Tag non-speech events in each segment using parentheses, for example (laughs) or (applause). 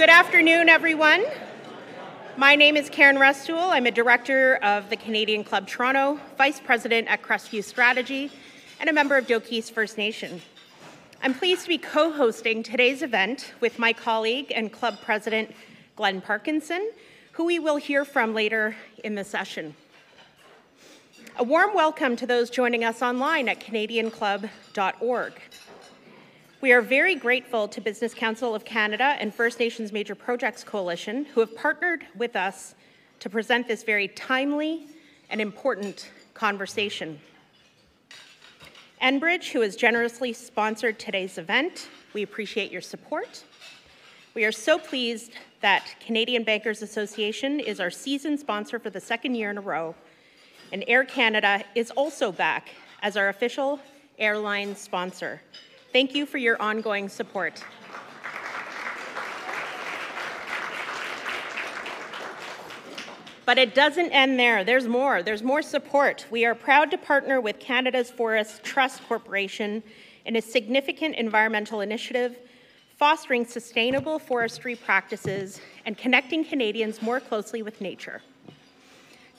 Good afternoon, everyone. My name is Karen Restoule. I'm a director of the Canadian Club Toronto, vice president at Crestview Strategy, and a member of Dokis First Nation. I'm pleased to be co hosting today's event with my colleague and club president, Glenn Parkinson, who we will hear from later in the session. A warm welcome to those joining us online at canadianclub.org. We are very grateful to Business Council of Canada and First Nations Major Projects Coalition who have partnered with us to present this very timely and important conversation. Enbridge, who has generously sponsored today's event, we appreciate your support. We are so pleased that Canadian Bankers Association is our season sponsor for the second year in a row, and Air Canada is also back as our official airline sponsor. Thank you for your ongoing support. But it doesn't end there. There's more. There's more support. We are proud to partner with Canada's Forest Trust Corporation in a significant environmental initiative fostering sustainable forestry practices and connecting Canadians more closely with nature.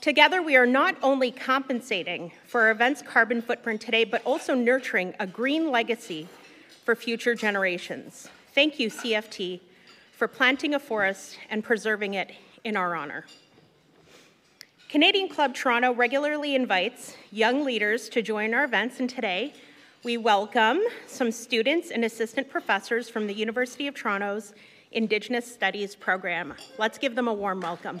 Together, we are not only compensating for our event's carbon footprint today, but also nurturing a green legacy for future generations. Thank you, CFT, for planting a forest and preserving it in our honor. Canadian Club Toronto regularly invites young leaders to join our events, and today we welcome some students and assistant professors from the University of Toronto's Indigenous Studies program. Let's give them a warm welcome.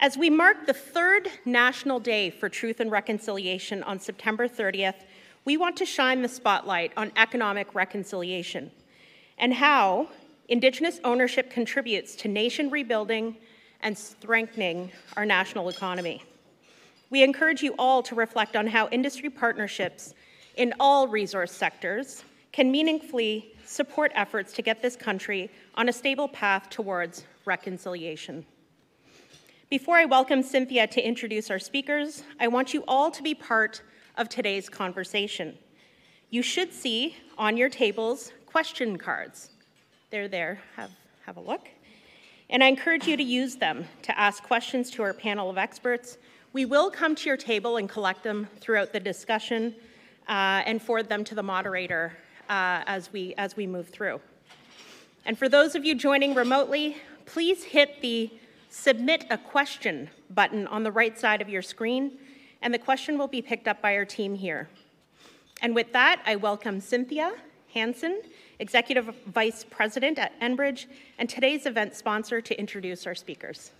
As we mark the third National Day for Truth and Reconciliation on September 30th, we want to shine the spotlight on economic reconciliation and how Indigenous ownership contributes to nation rebuilding and strengthening our national economy. We encourage you all to reflect on how industry partnerships in all resource sectors can meaningfully support efforts to get this country on a stable path towards reconciliation. Before I welcome Cynthia to introduce our speakers, I want you all to be part of today's conversation. You should see on your tables question cards. They're there, have, have a look. And I encourage you to use them to ask questions to our panel of experts. We will come to your table and collect them throughout the discussion uh, and forward them to the moderator uh, as, we, as we move through. And for those of you joining remotely, please hit the Submit a question button on the right side of your screen, and the question will be picked up by our team here. And with that, I welcome Cynthia Hanson, Executive Vice President at Enbridge, and today's event sponsor to introduce our speakers.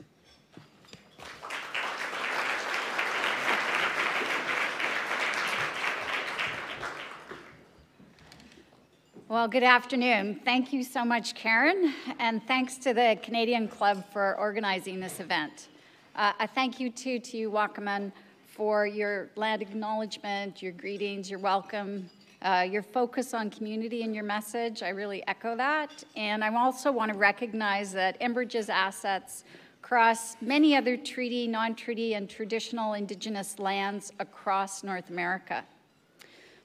Well, good afternoon. Thank you so much, Karen, and thanks to the Canadian Club for organizing this event. Uh, a thank you too to you, Wakaman, for your land acknowledgement, your greetings, your welcome, uh, your focus on community and your message. I really echo that. And I also want to recognize that Enbridge's assets cross many other treaty, non-treaty, and traditional Indigenous lands across North America.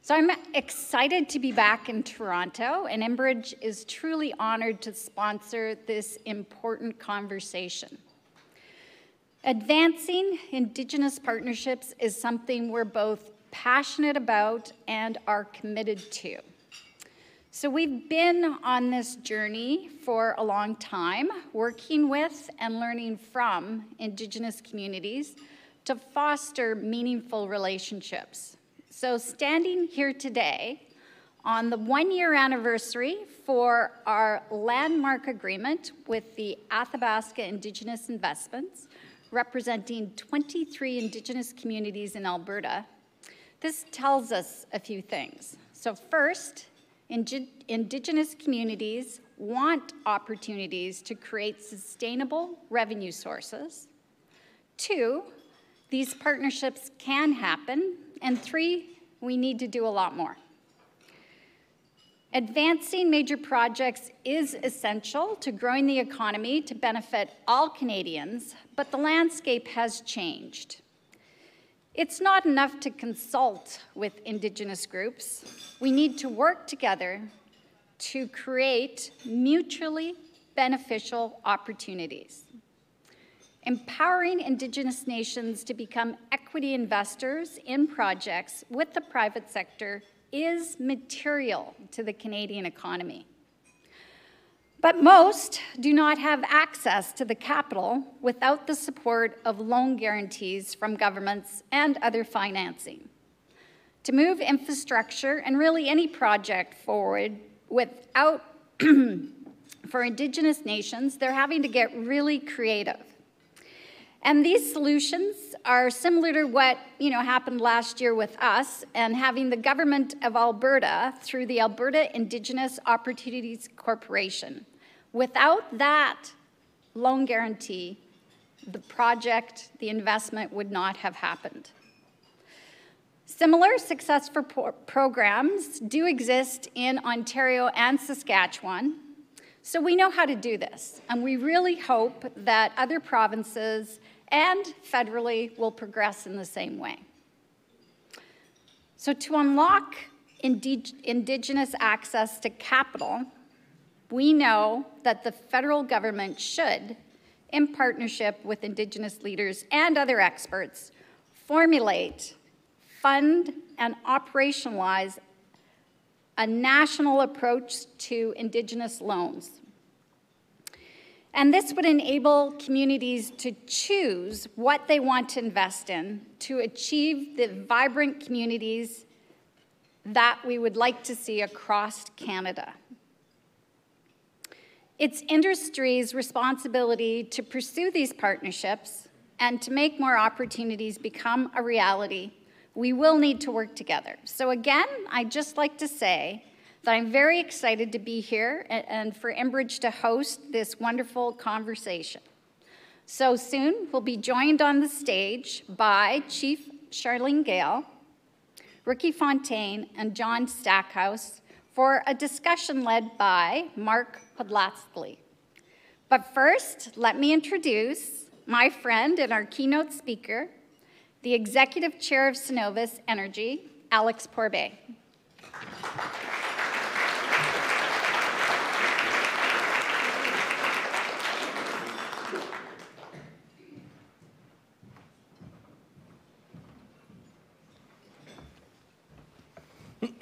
So I'm excited to be back in Toronto, and Enbridge is truly honored to sponsor this important conversation. Advancing Indigenous partnerships is something we're both passionate about and are committed to. So we've been on this journey for a long time, working with and learning from Indigenous communities to foster meaningful relationships. So, standing here today on the one year anniversary for our landmark agreement with the Athabasca Indigenous Investments, representing 23 Indigenous communities in Alberta, this tells us a few things. So, first, Indigenous communities want opportunities to create sustainable revenue sources. Two, these partnerships can happen and three, we need to do a lot more. Advancing major projects is essential to growing the economy to benefit all Canadians, but the landscape has changed. It's not enough to consult with Indigenous groups. We need to work together to create mutually beneficial opportunities. Empowering Indigenous nations to become equity investors in projects with the private sector is material to the Canadian economy. But most do not have access to the capital without the support of loan guarantees from governments and other financing. To move infrastructure and really any project forward without, (clears throat) for Indigenous nations, they're having to get really creative. And these solutions are similar to what you know happened last year with us and having the government of Alberta through the Alberta Indigenous Opportunities Corporation. Without that loan guarantee, the project, the investment would not have happened. Similar successful programs do exist in Ontario and Saskatchewan, so we know how to do this, and we really hope that other provinces and federally will progress in the same way. So to unlock indig Indigenous access to capital, we know that the federal government should, in partnership with Indigenous leaders and other experts, formulate, fund, and operationalize a national approach to Indigenous loans and this would enable communities to choose what they want to invest in to achieve the vibrant communities that we would like to see across Canada. It's industry's responsibility to pursue these partnerships and to make more opportunities become a reality. We will need to work together. So again, I'd just like to say that I'm very excited to be here and for Enbridge to host this wonderful conversation. So soon, we'll be joined on the stage by Chief Sharleen Gale, Ricky Fontaine, and John Stackhouse for a discussion led by Mark Podlasly. But first, let me introduce my friend and our keynote speaker, the Executive Chair of Cenovus Energy, Alex Pourbaix.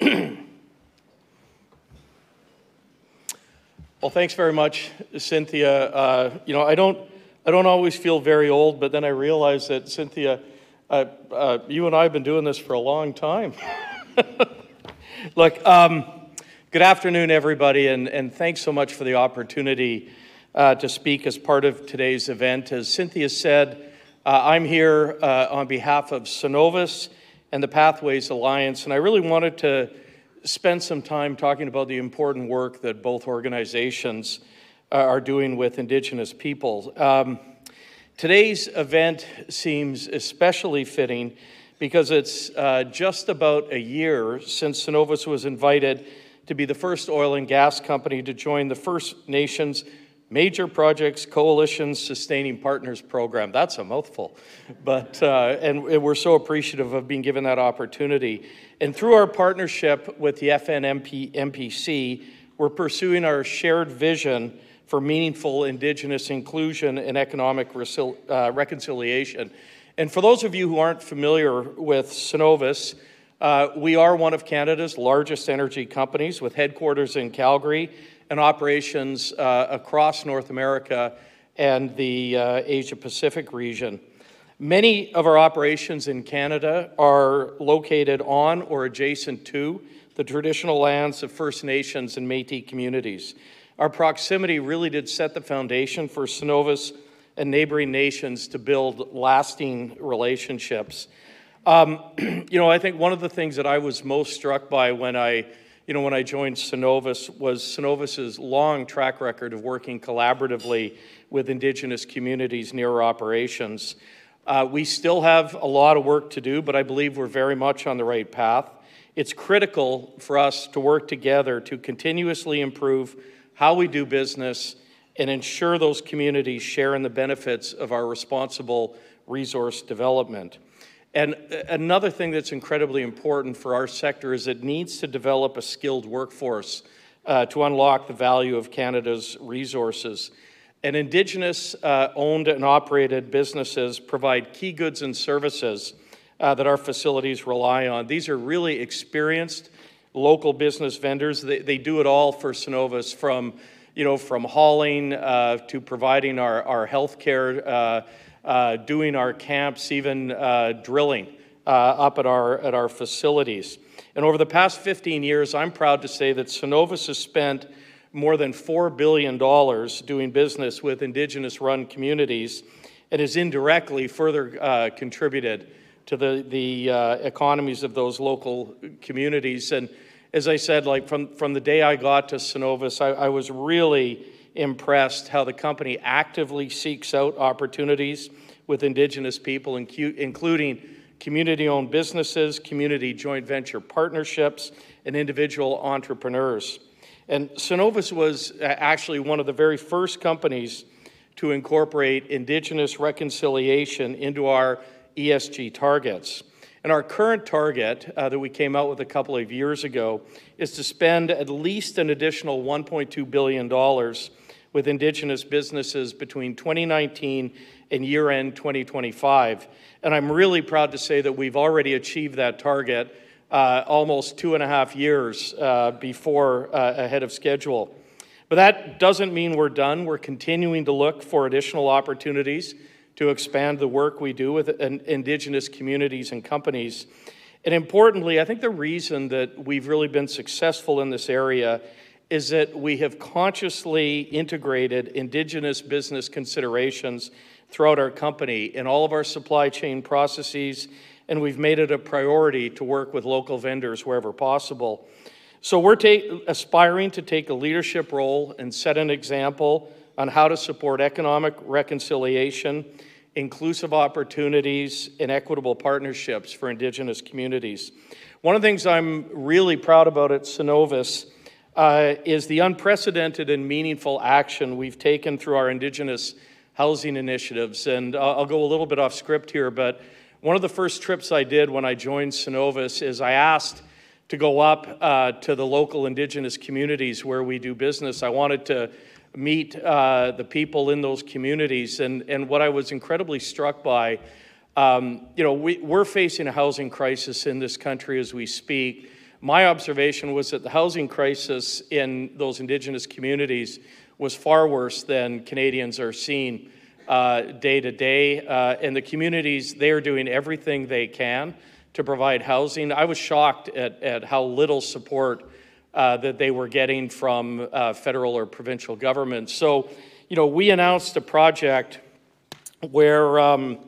(clears throat) Well, thanks very much, Cynthia. Uh, you know, I don't, I don't always feel very old, but then I realize that Cynthia, uh, uh, you and I have been doing this for a long time. (laughs) Look, um, good afternoon, everybody, and, and thanks so much for the opportunity uh, to speak as part of today's event. As Cynthia said, uh, I'm here uh, on behalf of Cenovus and the Pathways Alliance, and I really wanted to spend some time talking about the important work that both organizations uh, are doing with Indigenous peoples. Um, today's event seems especially fitting because it's uh, just about a year since Cenovus was invited to be the first oil and gas company to join the First Nations Major Projects Coalition Sustaining Partners Program. That's a mouthful, but uh, and we're so appreciative of being given that opportunity. And through our partnership with the FNMP MPC, we're pursuing our shared vision for meaningful Indigenous inclusion and economic uh, reconciliation. And for those of you who aren't familiar with Cenovus, uh, we are one of Canada's largest energy companies with headquarters in Calgary and operations uh, across North America and the uh, Asia Pacific region. Many of our operations in Canada are located on or adjacent to the traditional lands of First Nations and Metis communities. Our proximity really did set the foundation for Cenovus and neighboring nations to build lasting relationships. Um, (clears throat) you know, I think one of the things that I was most struck by when I, you know, when I joined Cenovus was Cenovus's long track record of working collaboratively with Indigenous communities near our operations. Uh, we still have a lot of work to do, but I believe we're very much on the right path. It's critical for us to work together to continuously improve how we do business and ensure those communities share in the benefits of our responsible resource development. And another thing that's incredibly important for our sector is it needs to develop a skilled workforce uh, to unlock the value of Canada's resources. And Indigenous uh, owned and operated businesses provide key goods and services uh, that our facilities rely on. These are really experienced local business vendors. They, they do it all for Cenovus from, you know, from hauling uh, to providing our, our health care, uh, doing our camps, even uh, drilling uh, up at our, at our facilities. And over the past 15 years, I'm proud to say that Cenovus has spent more than $4 billion doing business with Indigenous run communities and has indirectly further uh, contributed to the, the uh, economies of those local communities. And as I said, like from, from the day I got to Cenovus, I, I was really impressed how the company actively seeks out opportunities with Indigenous people, including community owned businesses, community joint venture partnerships, and individual entrepreneurs. And Cenovus was actually one of the very first companies to incorporate Indigenous reconciliation into our ESG targets. And our current target uh, that we came out with a couple of years ago is to spend at least an additional $1.2 billion with Indigenous businesses between 2019 and year end 2025. And I'm really proud to say that we've already achieved that target uh, almost two and a half years uh, before uh, ahead of schedule. But that doesn't mean we're done. We're continuing to look for additional opportunities to expand the work we do with Indigenous communities and companies. And importantly, I think the reason that we've really been successful in this area is that we have consciously integrated Indigenous business considerations throughout our company in all of our supply chain processes, and we've made it a priority to work with local vendors wherever possible. So we're aspiring to take a leadership role and set an example on how to support economic reconciliation, inclusive opportunities, and equitable partnerships for Indigenous communities. One of the things I'm really proud about at Cenovus uh, is the unprecedented and meaningful action we've taken through our Indigenous housing initiatives. And I'll, I'll go a little bit off script here, but one of the first trips I did when I joined Cenovus is I asked to go up uh, to the local Indigenous communities where we do business. I wanted to meet uh, the people in those communities. And, and what I was incredibly struck by, um, you know, we, we're facing a housing crisis in this country as we speak. My observation was that the housing crisis in those Indigenous communities was far worse than Canadians are seeing uh, day to day. Uh, and the communities, they are doing everything they can to provide housing. I was shocked at, at how little support uh, that they were getting from uh, federal or provincial governments. So, you know, we announced a project where um,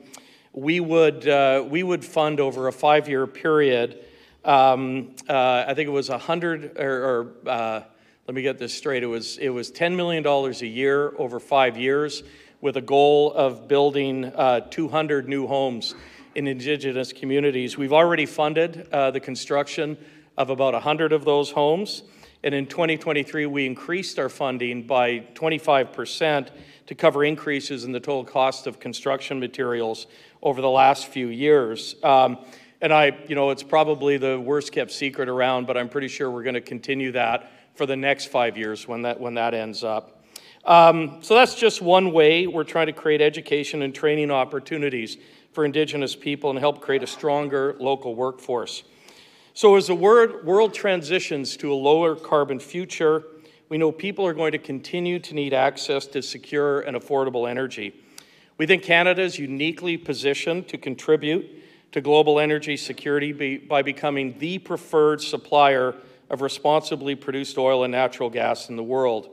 we would we would fund over a five year period. Um, uh, I think it was a hundred or, or uh, let me get this straight. It was it was ten million dollars a year over five years, with a goal of building uh, 200 new homes in Indigenous communities. We've already funded the construction of about 100 of those homes. And in 2023, we increased our funding by 25% to cover increases in the total cost of construction materials over the last few years. Um, and I, you know, it's probably the worst kept secret around, but I'm pretty sure we're going to continue that for the next five years when that, when that ends up. Um, so that's just one way we're trying to create education and training opportunities for Indigenous people and help create a stronger local workforce. So, as the world transitions to a lower carbon future, we know people are going to continue to need access to secure and affordable energy. We think Canada is uniquely positioned to contribute to global energy security by becoming the preferred supplier of responsibly produced oil and natural gas in the world.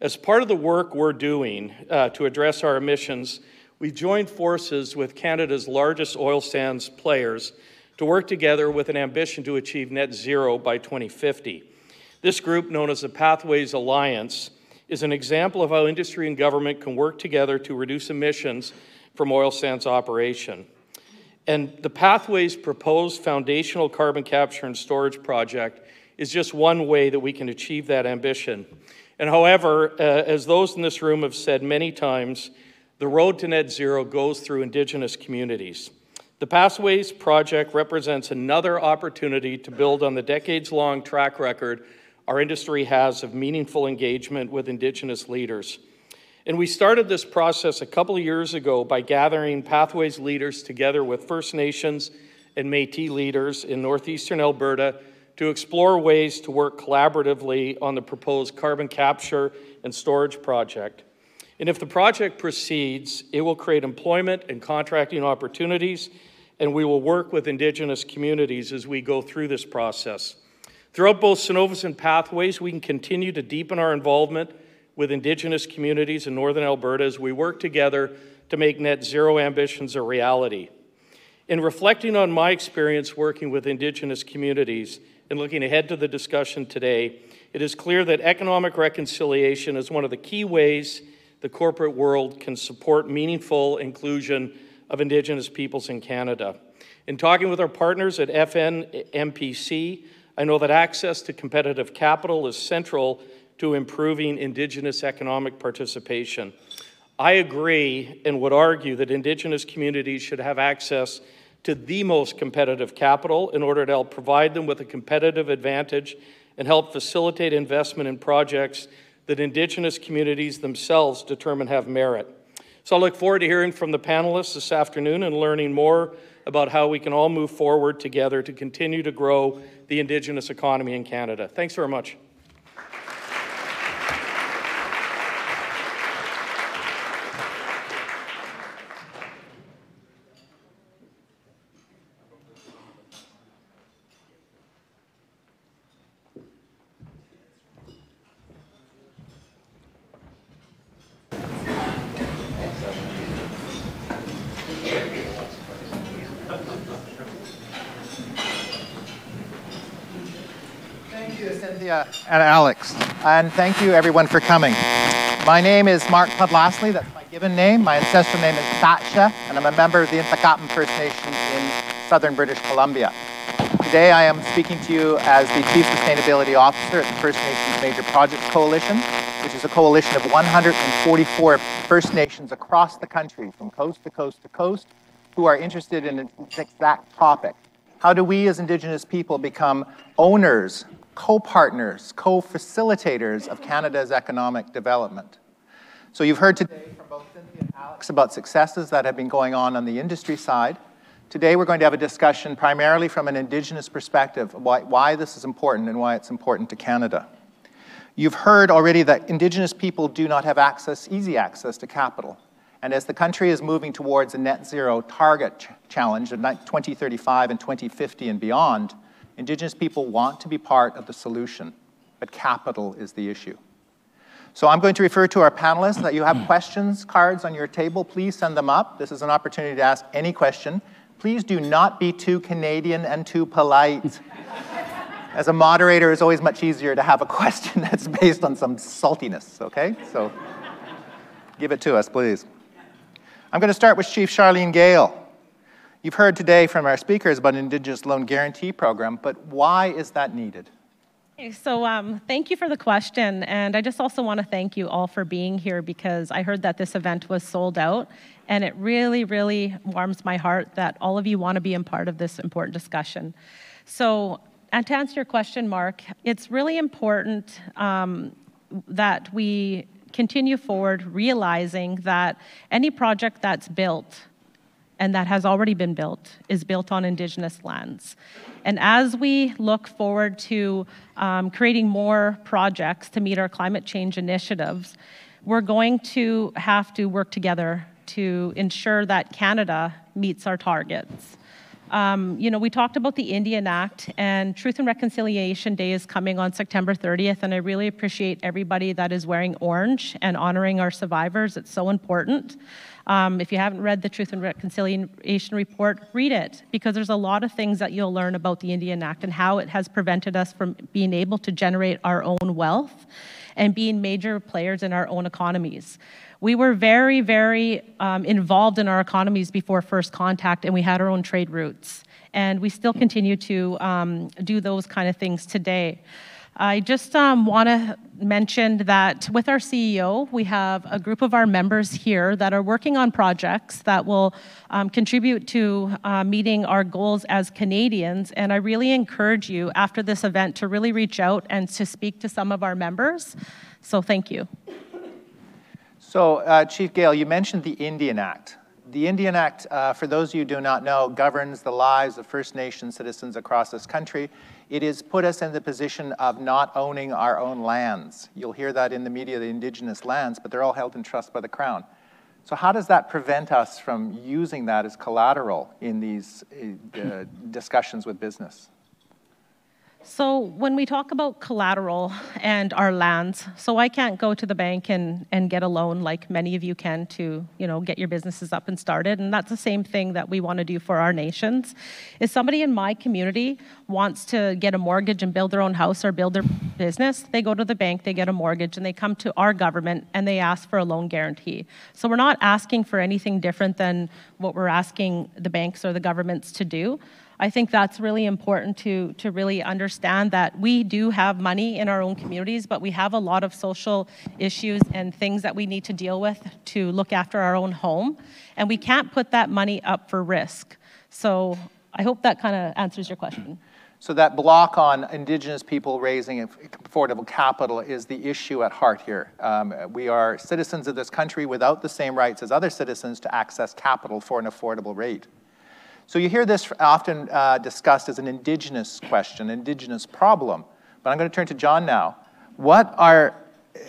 As part of the work we're doing uh, to address our emissions, we joined forces with Canada's largest oil sands players to work together with an ambition to achieve net zero by 2050. This group, known as the Pathways Alliance, is an example of how industry and government can work together to reduce emissions from oil sands operation. And the Pathways proposed foundational carbon capture and storage project is just one way that we can achieve that ambition. And however, uh, as those in this room have said many times, the road to net zero goes through Indigenous communities. The Pathways project represents another opportunity to build on the decades-long track record our industry has of meaningful engagement with Indigenous leaders. And we started this process a couple of years ago by gathering Pathways leaders together with First Nations and Métis leaders in northeastern Alberta to explore ways to work collaboratively on the proposed carbon capture and storage project. And if the project proceeds, it will create employment and contracting opportunities, and we will work with Indigenous communities as we go through this process. Throughout both Cenovus and Pathways, we can continue to deepen our involvement with Indigenous communities in Northern Alberta as we work together to make net zero ambitions a reality. In reflecting on my experience working with Indigenous communities and looking ahead to the discussion today, it is clear that economic reconciliation is one of the key ways the corporate world can support meaningful inclusion of Indigenous peoples in Canada. In talking with our partners at FNMPC, I know that access to competitive capital is central to improving Indigenous economic participation. I agree and would argue that Indigenous communities should have access to the most competitive capital in order to help provide them with a competitive advantage and help facilitate investment in projects that Indigenous communities themselves determine have merit. So I look forward to hearing from the panelists this afternoon and learning more about how we can all move forward together to continue to grow the Indigenous economy in Canada. Thanks very much. And Alex. And thank you everyone for coming. My name is Mark Podlasly, that's my given name. My ancestral name is Thatcha, and I'm a member of the Nthakatpem First Nation in southern British Columbia. Today I am speaking to you as the Chief Sustainability Officer at the First Nations Major Projects Coalition, which is a coalition of 144 First Nations across the country, from coast to coast to coast, who are interested in this exact topic. How do we as Indigenous people become owners co-partners, co-facilitators of Canada's economic development. So you've heard today from both Cynthia and Alex about successes that have been going on on the industry side. Today we're going to have a discussion primarily from an Indigenous perspective why, why this is important and why it's important to Canada. You've heard already that Indigenous people do not have access, easy access to capital. And as the country is moving towards a net zero target ch challenge of 2035 and 2050 and beyond, Indigenous people want to be part of the solution, but capital is the issue. So I'm going to refer to our panelists that you have questions cards on your table. Please send them up. This is an opportunity to ask any question. Please do not be too Canadian and too polite. As a moderator, it's always much easier to have a question (laughs) that's based on some saltiness, okay? So give it to us, please. I'm going to start with Chief Sharleen Gale. You've heard today from our speakers about an Indigenous Loan Guarantee Program, but why is that needed? So um, thank you for the question, and I just also want to thank you all for being here because I heard that this event was sold out, and it really, really warms my heart that all of you want to be a part of this important discussion. So, and to answer your question, Mark, it's really important um, that we continue forward realizing that any project that's built and that has already been built is built on Indigenous lands. And as we look forward to um, creating more projects to meet our climate change initiatives, we're going to have to work together to ensure that Canada meets our targets. Um, you know, we talked about the Indian Act, and Truth and Reconciliation Day is coming on September 30th, and I really appreciate everybody that is wearing orange and honoring our survivors. It's so important. Um, if you haven't read the Truth and Reconciliation Report, read it because there's a lot of things that you'll learn about the Indian Act and how it has prevented us from being able to generate our own wealth and being major players in our own economies. We were very, very um, involved in our economies before first contact, and we had our own trade routes. And we still continue to um, do those kind of things today. I just um, want to mention that with our CEO, we have a group of our members here that are working on projects that will um, contribute to uh, meeting our goals as Canadians. And I really encourage you after this event to really reach out and to speak to some of our members. So thank you. So, uh, Chief Gale, you mentioned the Indian Act. The Indian Act, uh, for those of you who do not know, governs the lives of First Nation citizens across this country. It has put us in the position of not owning our own lands. You'll hear that in the media, the indigenous lands, but they're all held in trust by the Crown. So how does that prevent us from using that as collateral in these uh, (laughs) discussions with business? So when we talk about collateral and our lands, so I can't go to the bank and, and get a loan like many of you can to, you know, get your businesses up and started. And that's the same thing that we want to do for our nations. If somebody in my community wants to get a mortgage and build their own house or build their business, they go to the bank, they get a mortgage, and they come to our government and they ask for a loan guarantee. So we're not asking for anything different than what we're asking the banks or the governments to do. I think that's really important to, to really understand that we do have money in our own communities, but we have a lot of social issues and things that we need to deal with to look after our own home. And we can't put that money up for risk. So I hope that kind of answers your question. So that block on Indigenous people raising affordable capital is the issue at heart here. Um, we are citizens of this country without the same rights as other citizens to access capital for an affordable rate. So you hear this often uh, discussed as an indigenous question, indigenous problem. But I'm going to turn to John now. What are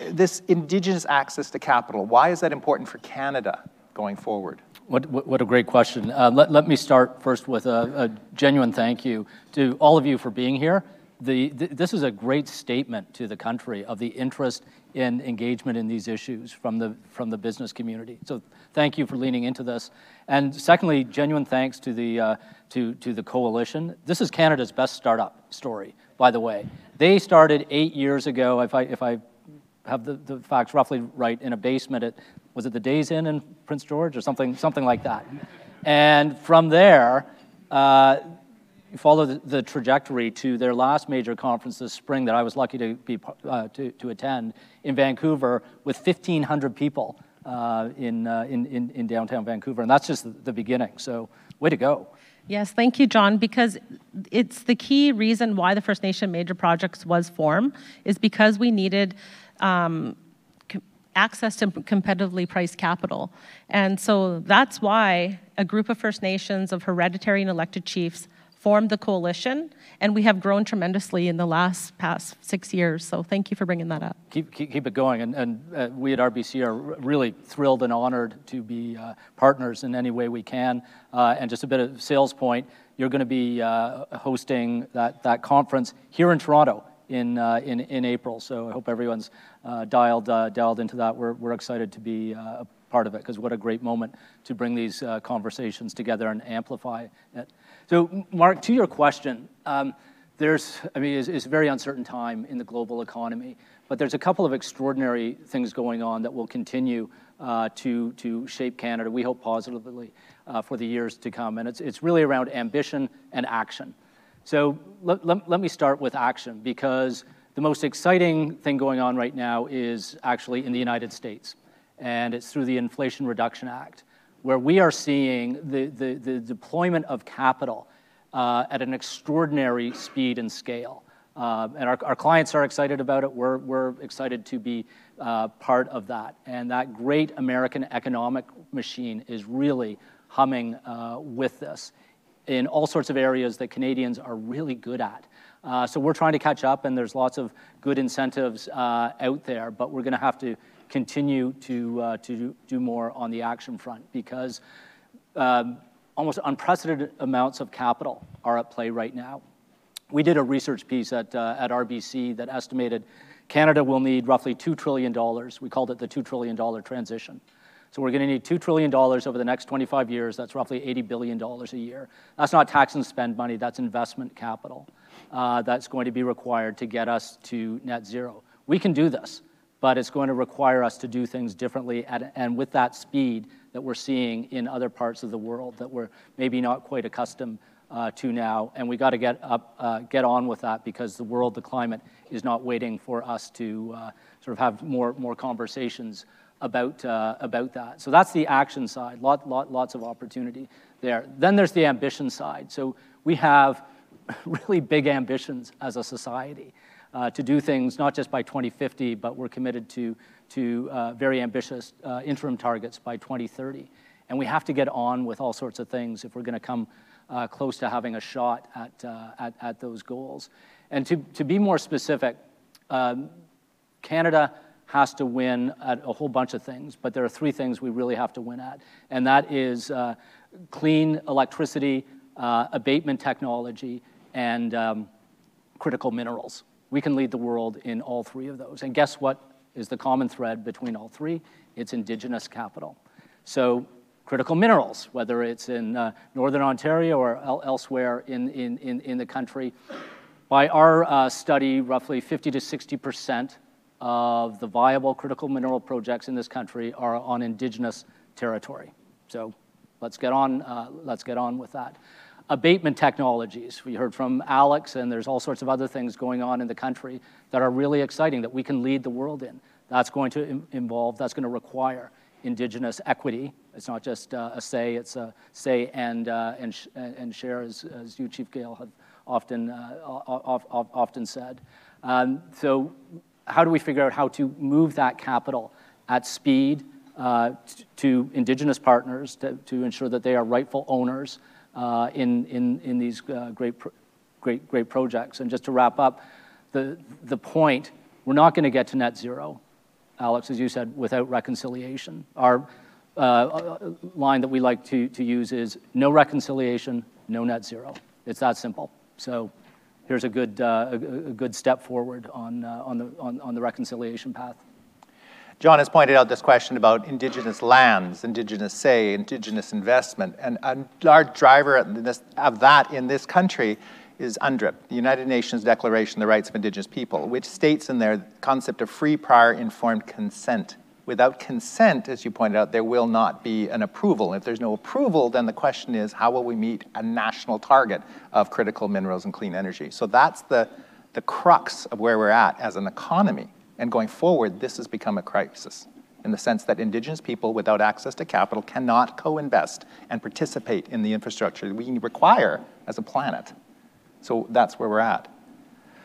this indigenous access to capital, why is that important for Canada going forward? What, what, a great question. Uh, let, let me start first with a, a, genuine thank you to all of you for being here. The, this is a great statement to the country of the interest in engagement in these issues from the, from the business community. So thank you for leaning into this. And secondly, genuine thanks to the, uh, to, to the coalition. This is Canada's best startup story, by the way. They started eight years ago, if I, if I have the, the facts roughly right, in a basement at, was it the Days Inn in Prince George or something, something like that. And from there, uh, follow the, the, trajectory to their last major conference this spring that I was lucky to, be, uh, to, to attend in Vancouver with 1,500 people in, uh, in, in, in, downtown Vancouver. And that's just the, the beginning. So, way to go. Yes, thank you, John, because it's the key reason why the First Nation Major Projects was formed is because we needed um, access to competitively priced capital. And so that's why a group of First Nations of hereditary and elected chiefs formed the coalition, and we have grown tremendously in the last past six years. So thank you for bringing that up. Keep, keep, keep it going. And, and uh, we at RBC are really thrilled and honored to be uh, partners in any way we can. Uh, and just a bit of sales point, you're going to be uh, hosting that, that conference here in Toronto in, uh, in, in April. So I hope everyone's uh, dialed, dialed into that. We're, we're excited to be a part of it because what a great moment to bring these conversations together and amplify it. So, Mark, to your question, um, there's, I mean, it's, it's, a very uncertain time in the global economy, but there's a couple of extraordinary things going on that will continue uh, to, to shape Canada, we hope positively, uh, for the years to come. And it's, it's really around ambition and action. So let, let, let me start with action because the most exciting thing going on right now is actually in the United States, and it's through the Inflation Reduction Act where we are seeing the, the, the deployment of capital uh, at an extraordinary speed and scale. Uh, and our, our clients are excited about it. We're, we're excited to be uh, part of that. And that great American economic machine is really humming uh, with this in all sorts of areas that Canadians are really good at. Uh, so we're trying to catch up, and there's lots of good incentives uh, out there, but we're going to have to continue to, uh, to do more on the action front because um, almost unprecedented amounts of capital are at play right now. We did a research piece at, uh, at RBC that estimated Canada will need roughly $2 trillion. We called it the $2 trillion transition. So we're going to need $2 trillion over the next 25 years. That's roughly $80 billion a year. That's not tax and spend money, that's investment capital uh, that's going to be required to get us to net zero. We can do this but it's going to require us to do things differently at, and with that speed that we're seeing in other parts of the world that we're maybe not quite accustomed uh, to now, and we got to get up, uh, get on with that because the world, the climate, is not waiting for us to uh, sort of have more more conversations about uh, about that. So that's the action side. Lot, lot, lots of opportunity there. Then there's the ambition side. So we have (laughs) really big ambitions as a society uh, to do things not just by 2050, but we're committed to to uh, very ambitious interim targets by 2030. And we have to get on with all sorts of things if we're going to come uh, close to having a shot at, uh, at, at, those goals. And to, to be more specific, um, Canada has to win at a whole bunch of things, but there are three things we really have to win at, and that is uh, clean electricity, uh, abatement technology, and um, critical minerals. We can lead the world in all three of those. And guess what is the common thread between all three? It's indigenous capital. So critical minerals, whether it's in uh, Northern Ontario or el elsewhere in, in, in, in, the country. By our uh, study, roughly 50 to 60% of the viable critical mineral projects in this country are on indigenous territory. So let's get on, uh, let's get on with that. Abatement technologies, we heard from Alex, and there's all sorts of other things going on in the country that are really exciting that we can lead the world in. That's going to involve, that's going to require indigenous equity. It's not just uh, a say, it's a say and, uh, and, sh and share, as, as you, Chief Gale, have often, uh, often said. Um, so how do we figure out how to move that capital at speed uh, to indigenous partners to, to, ensure that they are rightful owners in, in, in these uh, great, great, great projects? And just to wrap up, the, the point, we're not going to get to net zero Alex, as you said, without reconciliation. Our uh, line that we like to, to use is no reconciliation, no net zero. It's that simple. So here's a good, uh, a, a, good step forward on, uh, on, the, on, on the reconciliation path. John has pointed out this question about indigenous lands, indigenous say, indigenous investment, and a large driver of that in this country is UNDRIP, the United Nations Declaration of the Rights of Indigenous People, which states in there the concept of free, prior, informed consent. Without consent, as you pointed out, there will not be an approval. If there's no approval, then the question is, how will we meet a national target of critical minerals and clean energy? So that's the, the crux of where we're at as an economy. And going forward, this has become a crisis in the sense that indigenous people without access to capital cannot co-invest and participate in the infrastructure we require as a planet. So that's where we're at.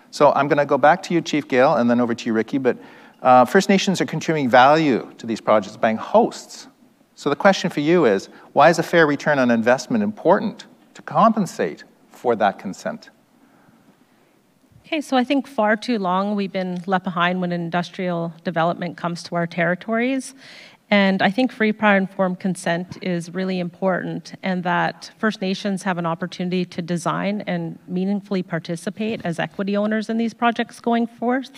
So I'm going to go back to you, Chief Gale, and then over to you, Ricky. But uh, First Nations are contributing value to these projects being hosts. So the question for you is, why is a fair return on investment important to compensate for that consent? Okay, so I think far too long we've been left behind when industrial development comes to our territories. And I think free, prior, informed consent is really important, and that First Nations have an opportunity to design and meaningfully participate as equity owners in these projects going forth.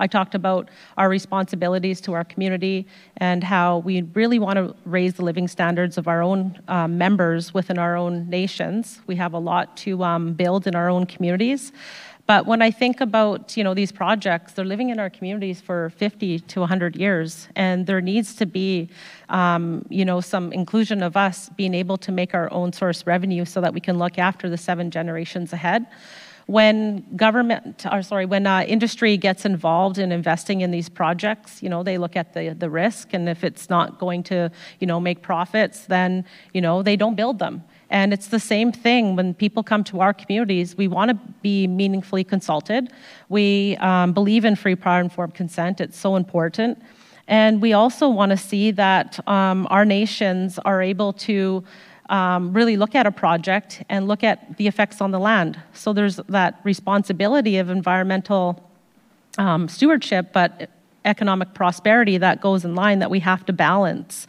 I talked about our responsibilities to our community and how we really want to raise the living standards of our own um, members within our own nations. We have a lot to um, build in our own communities. But when I think about you know these projects, they're living in our communities for 50 to 100 years, and there needs to be um, you know some inclusion of us being able to make our own source revenue so that we can look after the seven generations ahead. When government, or sorry, when uh, industry gets involved in investing in these projects, you know they look at the the risk, and if it's not going to you know make profits, then you know they don't build them. And it's the same thing when people come to our communities. We want to be meaningfully consulted. We um, believe in free, prior, informed consent. It's so important. And we also want to see that um, our nations are able to um, really look at a project and look at the effects on the land. So there's that responsibility of environmental um, stewardship, but economic prosperity that goes in line that we have to balance.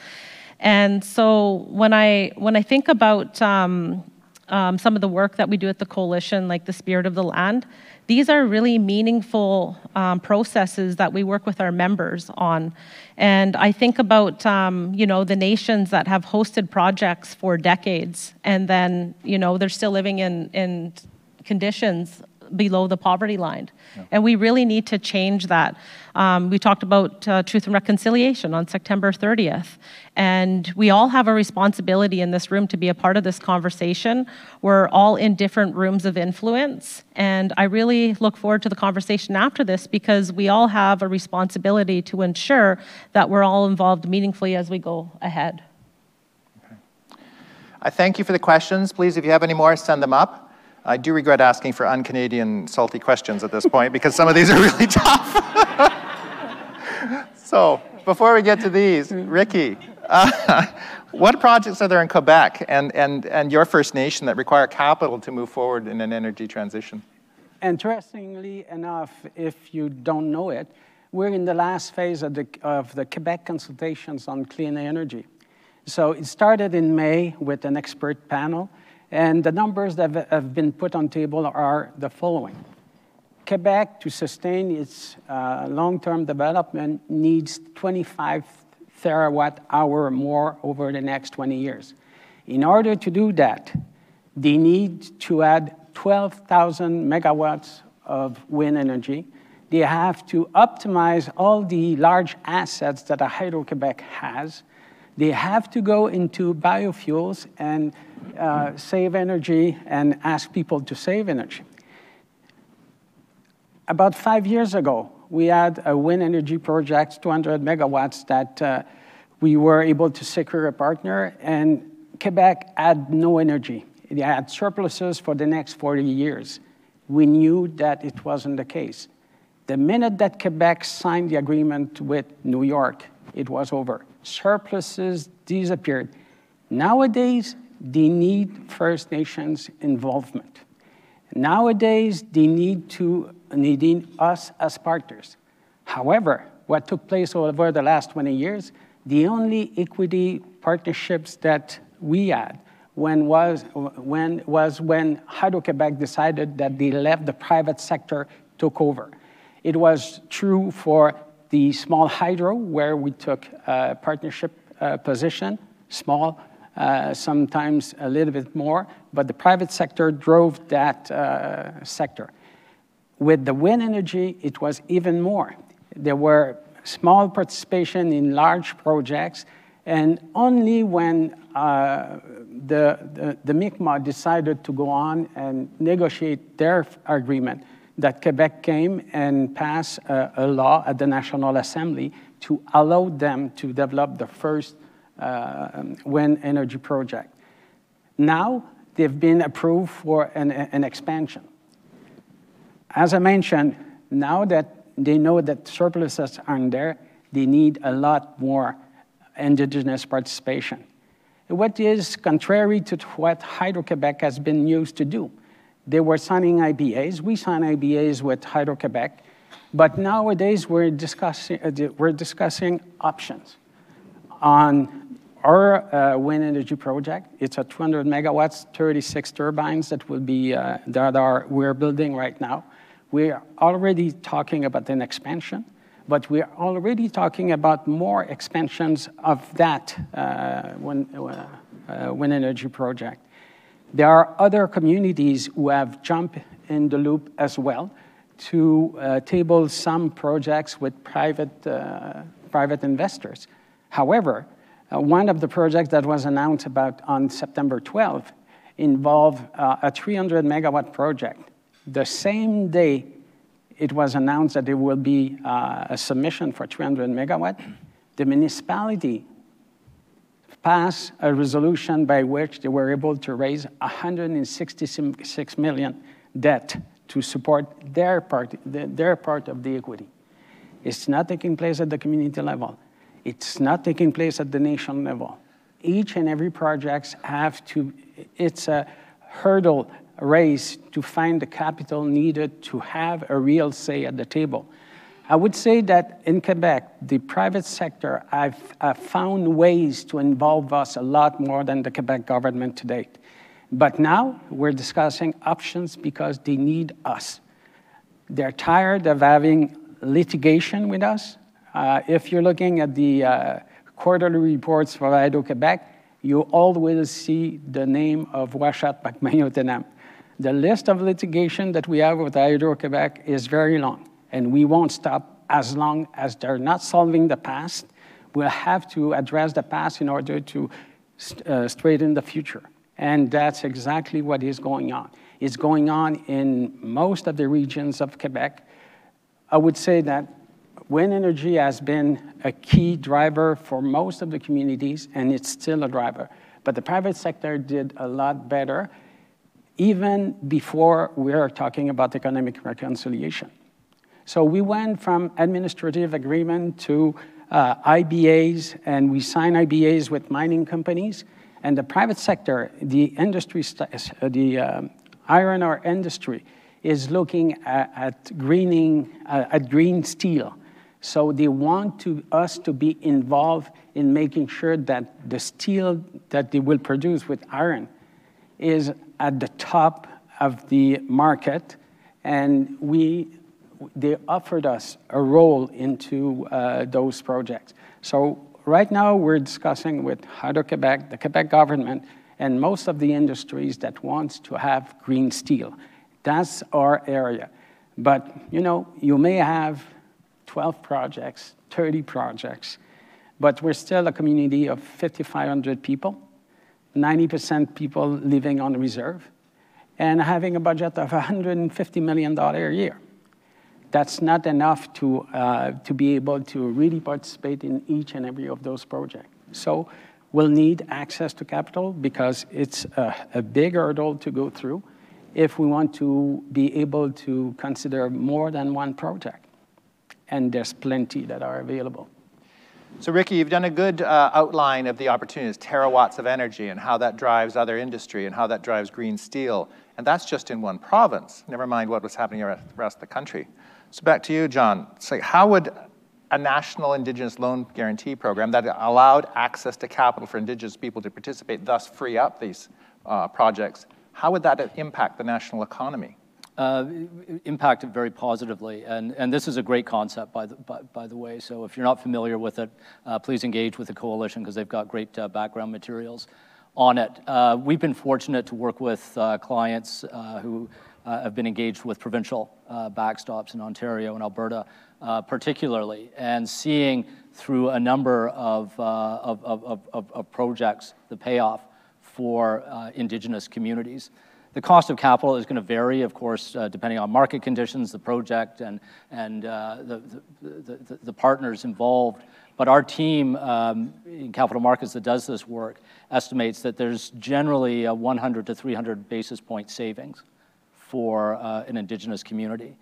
And so when I when I think about um, um, some of the work that we do at the coalition, like the Spirit of the Land, these are really meaningful um, processes that we work with our members on. And I think about um, you know the nations that have hosted projects for decades, and then you know they're still living in in conditions below the poverty line. And we really need to change that. Um, we talked about uh, truth and reconciliation on September 30th. And we all have a responsibility in this room to be a part of this conversation. We're all in different rooms of influence. And I really look forward to the conversation after this because we all have a responsibility to ensure that we're all involved meaningfully as we go ahead. I thank you for the questions. Please, if you have any more, send them up. I do regret asking for un-Canadian salty questions at this point because some of these are really (laughs) tough. (laughs) so, before we get to these, Ricky, uh, (laughs) what projects are there in Quebec and, and, and your First Nation that require capital to move forward in an energy transition? Interestingly enough, if you don't know it, we're in the last phase of the, of the Quebec consultations on clean energy. So it started in May with an expert panel, and the numbers that have been put on table are the following. Quebec, to sustain its uh, long-term development, needs 25 terawatt hour more over the next 20 years. In order to do that, they need to add 12,000 megawatts of wind energy. They have to optimize all the large assets that Hydro-Quebec has, they have to go into biofuels and uh, save energy and ask people to save energy. About five years ago, we had a wind energy project, 200 megawatts, that uh, we were able to secure a partner, and Quebec had no energy. They had surpluses for the next 40 years. We knew that it wasn't the case. The minute that Quebec signed the agreement with New York, it was over surpluses disappeared. Nowadays, they need First Nations involvement. Nowadays, they need to needing us as partners. However, what took place over the last 20 years, the only equity partnerships that we had when was when was when Hydro-Quebec decided that they left the private sector took over. It was true for the small hydro, where we took a partnership uh, position, small, uh, sometimes a little bit more, but the private sector drove that uh, sector. With the wind energy, it was even more. There were small participation in large projects, and only when uh, the, the, the Mi'kmaq decided to go on and negotiate their agreement that Quebec came and passed a, a, law at the National Assembly to allow them to develop the first wind energy project. Now they've been approved for an, an expansion. As I mentioned, now that they know that surpluses aren't there, they need a lot more indigenous participation. What is contrary to what Hydro-Quebec has been used to do. They were signing IBAs. We signed IBAs with Hydro-Quebec. But nowadays, we're discussing, uh, we're discussing options on our uh, wind energy project. It's a 200 megawatts, 36 turbines that will be, uh, that are, we're building right now. We're already talking about an expansion, but we're already talking about more expansions of that wind, uh, wind energy project. There are other communities who have jumped in the loop as well to uh, table some projects with private, uh, private investors. However, uh, one of the projects that was announced about on September 12th involved uh, a 300 megawatt project. The same day it was announced that there will be uh, a submission for 300 megawatt, the municipality passed a resolution by which they were able to raise 166 million debt to support their part, their part of the equity. It's not taking place at the community level. It's not taking place at the nation level. Each and every project have to, it's a hurdle race to find the capital needed to have a real say at the table. I would say that in Quebec, the private sector have, have found ways to involve us a lot more than the Quebec government to date. But now we're discussing options because they need us. They're tired of having litigation with us. Uh, if you're looking at the uh, quarterly reports for Hydro-Quebec, you always see the name of Uashat mak Mani-utenam. the list of litigation that we have with Hydro-Quebec is very long, and we won't stop as long as they're not solving the past. We'll have to address the past in order to uh, straighten the future. And that's exactly what is going on. It's going on in most of the regions of Quebec. I would say that wind energy has been a key driver for most of the communities, and it's still a driver. But the private sector did a lot better even before we are talking about economic reconciliation. So we went from administrative agreement to uh, IBAs, and we signed IBAs with mining companies. And the private sector, the industry, uh, the um, iron ore industry, is looking at, at greening, uh, at green steel. So they want to, us to be involved in making sure that the steel that they will produce with iron is at the top of the market, and we, they offered us a role into uh, those projects. So right now we're discussing with Hydro-Quebec, the Quebec government, and most of the industries that wants to have green steel. That's our area. But, you know, you may have 12 projects, 30 projects, but we're still a community of 5,500 people, 90% people living on reserve, and having a budget of $150 million a year. That's not enough to, uh, to be able to really participate in each and every of those projects. So we'll need access to capital because it's a, a big hurdle to go through if we want to be able to consider more than one project. And there's plenty that are available. So, Ricky, you've done a good uh, outline of the opportunities, terawatts of energy, and how that drives other industry and how that drives green steel. And that's just in one province, never mind what was happening around the rest of the country. So, back to you, John. So, how would a national Indigenous loan guarantee program that allowed access to capital for Indigenous people to participate, thus free up these uh, projects, how would that impact the national economy? Uh, impacted very positively. And, and this is a great concept, by the, by, by the way. So if you're not familiar with it, uh, please engage with the coalition because they've got great uh, background materials on it. Uh, we've been fortunate to work with uh, clients uh, who have been engaged with provincial backstops in Ontario and Alberta, particularly, and seeing through a number of, of, of, of, of projects the payoff for Indigenous communities. The cost of capital is going to vary, of course, uh, depending on market conditions, the project, and, and uh, the, the, the, the, partners involved. But our team um, in capital markets that does this work estimates that there's generally a 100 to 300 basis point savings for uh, an Indigenous community.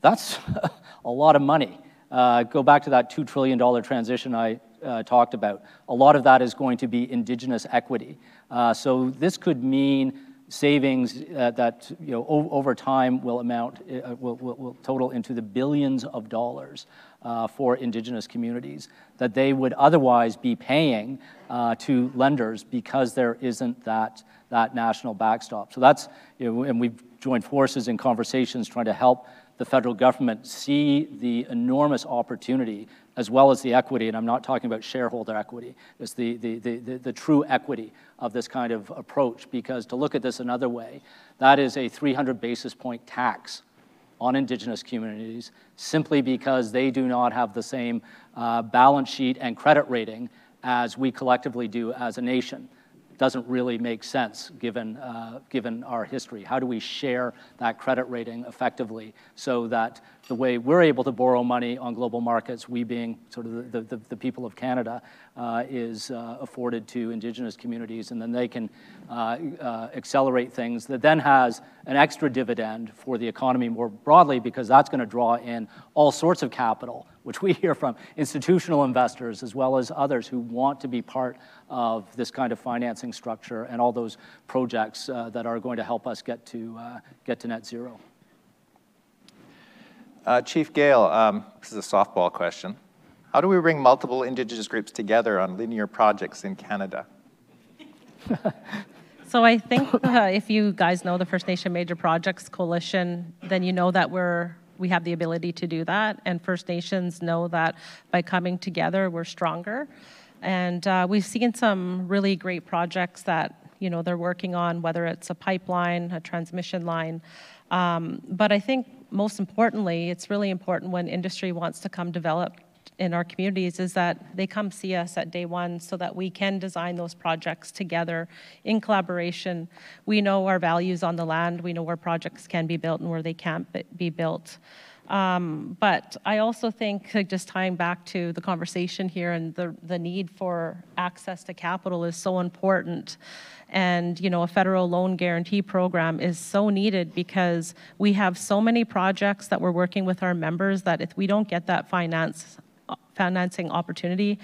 That's (laughs) a lot of money. Uh, go back to that $2 trillion transition I uh, talked about. A lot of that is going to be Indigenous equity. Uh, so this could mean savings that you know, over time will amount, uh, will, will, will, total into the billions of dollars uh, for indigenous communities that they would otherwise be paying uh, to lenders because there isn't that, that national backstop. So that's, you know, and we've joined forces in conversations trying to help the federal government see the enormous opportunity as well as the equity, and I'm not talking about shareholder equity, it's the, the, the, the, the true equity of this kind of approach, because to look at this another way, that is a 300 basis point tax on indigenous communities simply because they do not have the same uh, balance sheet and credit rating as we collectively do as a nation doesn't really make sense given, uh, given our history. How do we share that credit rating effectively so that the way we're able to borrow money on global markets, we being sort of the, the, the people of Canada, uh, is uh, afforded to Indigenous communities, and then they can uh, uh, accelerate things that then has an extra dividend for the economy more broadly because that's going to draw in all sorts of capital, which we hear from institutional investors as well as others who want to be part of this kind of financing structure and all those projects uh, that are going to help us get to, uh, get to net zero. Uh, Chief Gale, um, this is a softball question. How do we bring multiple Indigenous groups together on linear projects in Canada? (laughs) so I think uh, if you guys know the First Nation Major Projects Coalition, then you know that we're we have the ability to do that, and First Nations know that by coming together, we're stronger. And uh, we've seen some really great projects that you know, they're working on, whether it's a pipeline, a transmission line. Um, but I think most importantly, it's really important when industry wants to come develop in our communities is that they come see us at day one so that we can design those projects together in collaboration. We know our values on the land, we know where projects can be built and where they can't be built. Um, but I also think, like, just tying back to the conversation here and the, the need for access to capital is so important. And, you know, a federal loan guarantee program is so needed because we have so many projects that we're working with our members that if we don't get that finance financing opportunity,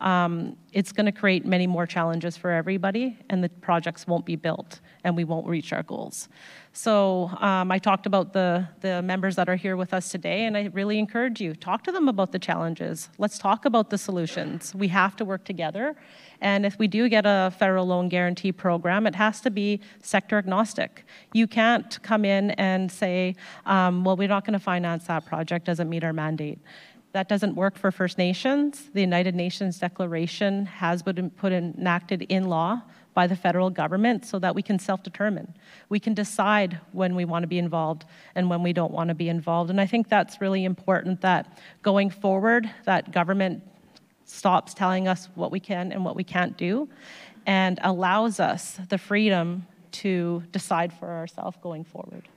um, it's going to create many more challenges for everybody, and the projects won't be built, and we won't reach our goals. So um, I talked about the, the members that are here with us today, and I really encourage you, talk to them about the challenges. Let's talk about the solutions. We have to work together, and if we do get a federal loan guarantee program, it has to be sector agnostic. You can't come in and say, um, well, we're not going to finance that project, doesn't meet our mandate. That doesn't work for First Nations. The United Nations Declaration has been put in, enacted in law by the federal government so that we can self-determine. We can decide when we want to be involved and when we don't want to be involved. And I think that's really important that going forward, that government stops telling us what we can and what we can't do and allows us the freedom to decide for ourselves going forward.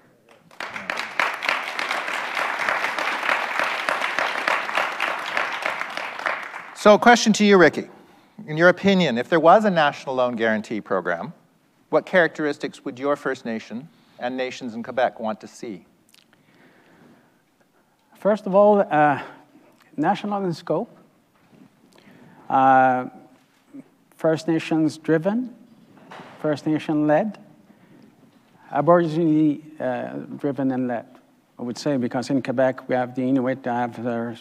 So, a question to you, Ricky. In your opinion, if there was a national loan guarantee program, what characteristics would your First Nation and nations in Quebec want to see? First of all, uh, national in scope, uh, First Nations driven, First Nation led, Aboriginal uh, driven and led, I would say, because in Quebec we have the Inuit that have their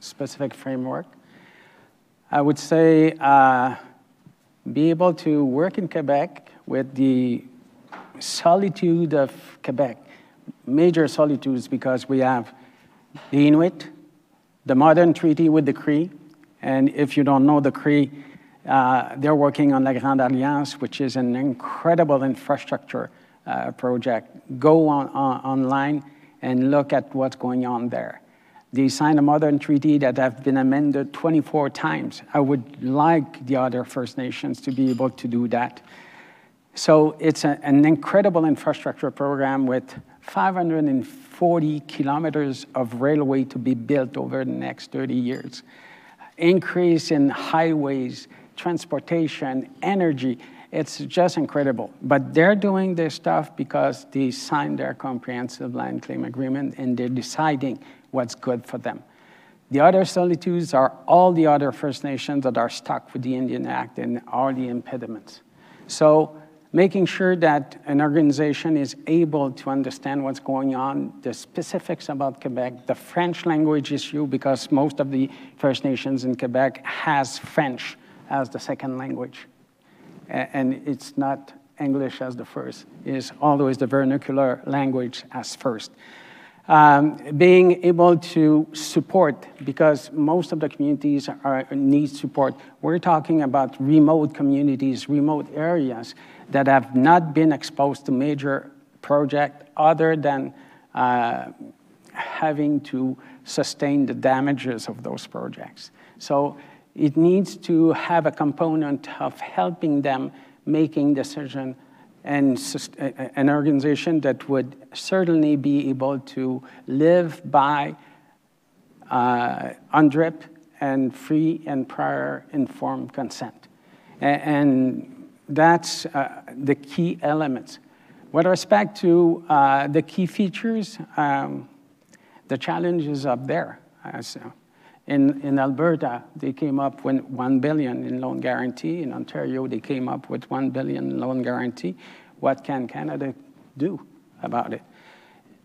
specific framework. I would say uh, be able to work in Quebec with the solitude of Quebec, major solitudes because we have the Inuit, the modern treaty with the Cree, and if you don't know the Cree, uh, they're working on La Grande Alliance, which is an incredible infrastructure uh, project. Go on, on, online and look at what's going on there. They signed a modern treaty that have been amended 24 times. I would like the other First Nations to be able to do that. So it's a, an incredible infrastructure program with 540 kilometers of railway to be built over the next 30 years. Increase in highways, transportation, energy. It's just incredible. But they're doing this stuff because they signed their comprehensive land claim agreement and they're deciding what's good for them. The other solitudes are all the other First Nations that are stuck with the Indian Act and all the impediments. So making sure that an organization is able to understand what's going on, the specifics about Quebec, the French language issue, because most of the First Nations in Quebec has French as the second language. And it's not English as the first, it's always the vernacular language as first. Um, being able to support, because most of the communities are, need support. We're talking about remote communities, remote areas that have not been exposed to major project other than uh, having to sustain the damages of those projects. So it needs to have a component of helping them making decision and an organization that would certainly be able to live by uh, UNDRIP and free and prior informed consent. And that's uh, the key elements. With respect to uh, the key features, um, the challenge is up there. Uh, in, in Alberta, they came up with 1 billion in loan guarantee. In Ontario, they came up with 1 billion loan guarantee. What can Canada do about it?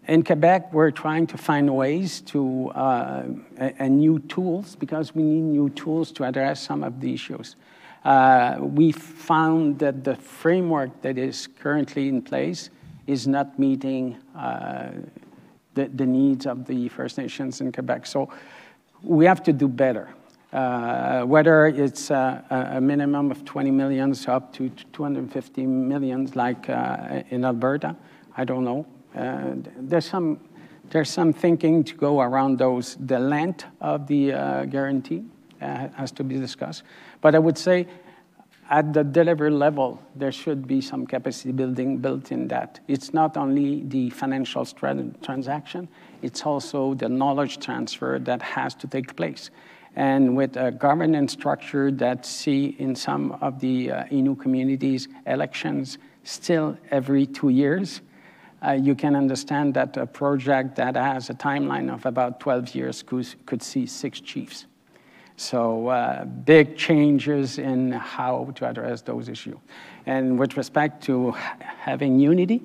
In Quebec, we're trying to find ways to, uh, and new tools, because we need new tools to address some of the issues. Uh, we found that the framework that is currently in place is not meeting uh, the, the needs of the First Nations in Quebec. So we have to do better. Uh, whether it's uh, a, minimum of 20 millions up to 250 millions like uh, in Alberta, I don't know. Uh, there's some there's some thinking to go around those. The length of the uh, guarantee uh, has to be discussed. But I would say at the delivery level, there should be some capacity building built in that. It's not only the financial transaction, it's also the knowledge transfer that has to take place. And with a governance structure that see in some of the uh, communities elections still every two years, uh, you can understand that a project that has a timeline of about 12 years could, could see six chiefs. So uh, big changes in how to address those issues. And with respect to having unity,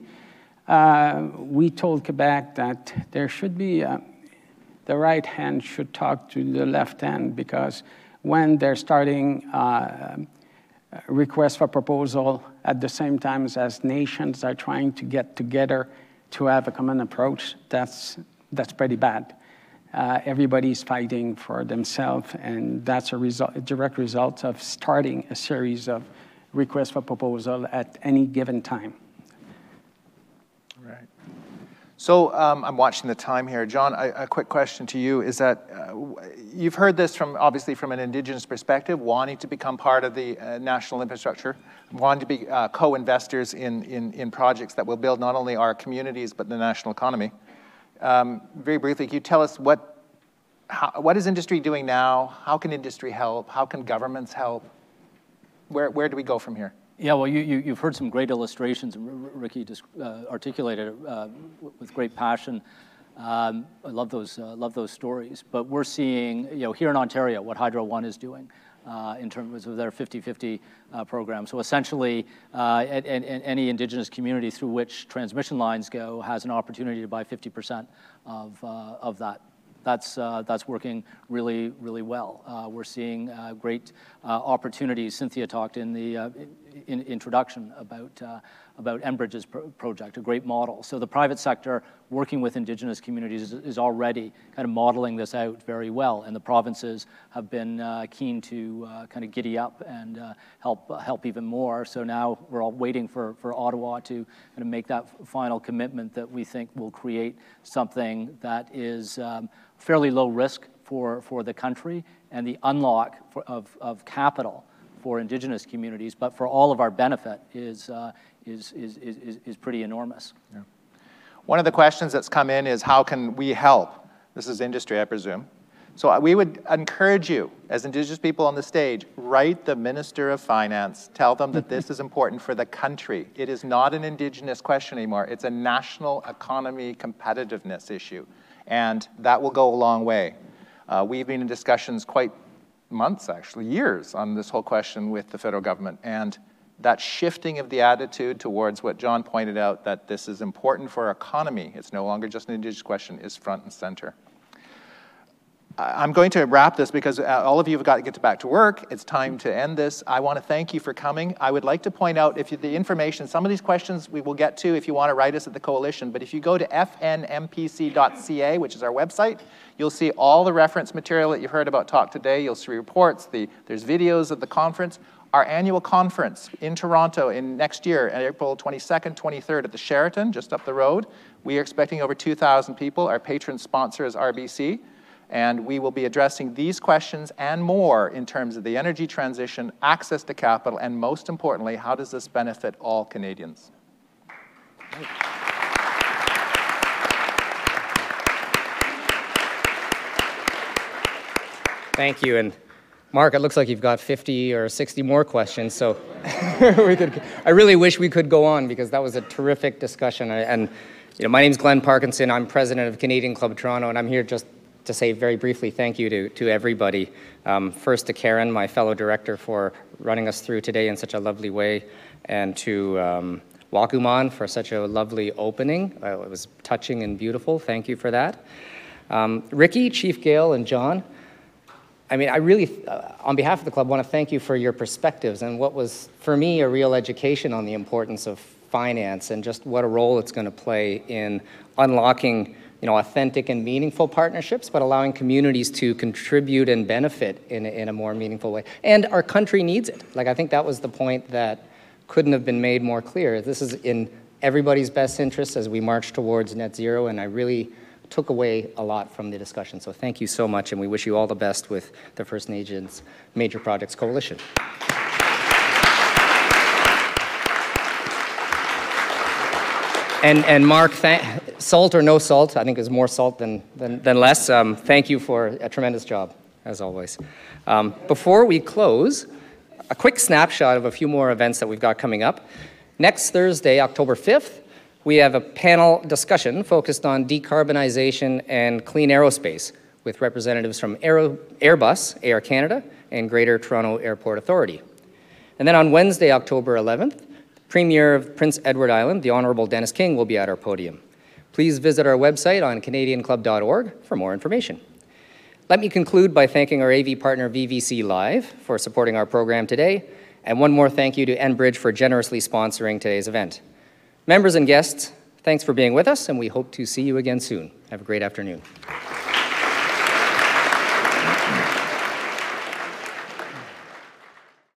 uh, we told Quebec that there should be, uh, the right hand should talk to the left hand because when they're starting uh, requests for proposal at the same time as nations are trying to get together to have a common approach, that's, that's pretty bad. Uh, everybody's fighting for themselves, and that's a, result, a direct result of starting a series of requests for proposal at any given time. So um, I'm watching the time here. John, a, a quick question to you is that uh, you've heard this from obviously from an Indigenous perspective, wanting to become part of the uh, national infrastructure, wanting to be uh, co-investors in, in, in, projects that will build not only our communities but the national economy. Um, very briefly, can you tell us what, how, what is industry doing now? How can industry help? How can governments help? Where, where do we go from here? Yeah, well, you, you, have heard some great illustrations, and Ricky just uh, articulated uh, with great passion. Um, I love those, uh, love those stories. But we're seeing, you know, here in Ontario, what Hydro One is doing uh, in terms of their 50-50 uh, program. So essentially, uh, any Indigenous community through which transmission lines go has an opportunity to buy 50% of, of that that's, uh, that's working really, really well. Uh, we're seeing uh, great opportunities. Cynthia talked in the in introduction about about Enbridge's pro project, a great model. So the private sector working with indigenous communities is, is, already kind of modeling this out very well, and the provinces have been uh, keen to uh, kind of giddy up and uh, help uh, help even more. So now we're all waiting for, for Ottawa to kind of make that final commitment that we think will create something that is um, fairly low risk for, for the country and the unlock for, of, of capital for indigenous communities, but for all of our benefit is, uh, is, is, is, is pretty enormous. Yeah. One of the questions that's come in is how can we help? This is industry, I presume. So uh, we would encourage you, as Indigenous people on the stage, write the Minister of Finance, tell them that this is important for the country. It is not an Indigenous question anymore. It's a national economy competitiveness issue, and that will go a long way. Uh, we've been in discussions quite months, actually, years, on this whole question with the federal government, and that shifting of the attitude towards what John pointed out, that this is important for our economy, it's no longer just an Indigenous question, is front and center. I'm going to wrap this because uh, all of you have got to get back to work. It's time to end this. I want to thank you for coming. I would like to point out if you, the information, some of these questions we will get to if you want to write us at the coalition, but if you go to fnmpc.ca, which is our website, you'll see all the reference material that you've heard about talk today. You'll see reports, the, there's videos of the conference. Our annual conference in Toronto in next year, April 22nd, 23rd at the Sheraton, just up the road. We are expecting over 2,000 people. Our patron sponsor is RBC. And we will be addressing these questions and more in terms of the energy transition, access to capital, and most importantly, how does this benefit all Canadians? Thank you. And Mark, it looks like you've got 50 or 60 more questions, so (laughs) we could, I really wish we could go on because that was a terrific discussion. And you know, my name's Glenn Parkinson. I'm president of Canadian Club Toronto, and I'm here just to say very briefly thank you to, to everybody. Um, first to Karen, my fellow director, for running us through today in such a lovely way, and to um, Wakuman for such a lovely opening. Uh, it was touching and beautiful. Thank you for that. Um, Ricky, Chief Gale, and John, I mean, I really, uh, on behalf of the club, want to thank you for your perspectives and what was, for me, a real education on the importance of finance and just what a role it's going to play in unlocking you know, authentic and meaningful partnerships, but allowing communities to contribute and benefit in, in a more meaningful way. And our country needs it. Like, I think that was the point that couldn't have been made more clear. This is in everybody's best interest as we march towards net zero, and I really took away a lot from the discussion. So thank you so much, and we wish you all the best with the First Nations Major Projects Coalition. And, and Mark, thank, salt or no salt, I think is more salt than, than, than less. Um, thank you for a tremendous job, as always. Um, before we close, a quick snapshot of a few more events that we've got coming up. Next Thursday, October 5th, we have a panel discussion focused on decarbonization and clean aerospace with representatives from Aero, Airbus, Air Canada, and Greater Toronto Airport Authority. And then on Wednesday, October 11th, Premier of Prince Edward Island, the Honorable Dennis King, will be at our podium. Please visit our website on canadianclub.org for more information. Let me conclude by thanking our AV partner VVC Live for supporting our program today, and one more thank you to Enbridge for generously sponsoring today's event. Members and guests, thanks for being with us, and we hope to see you again soon. Have a great afternoon.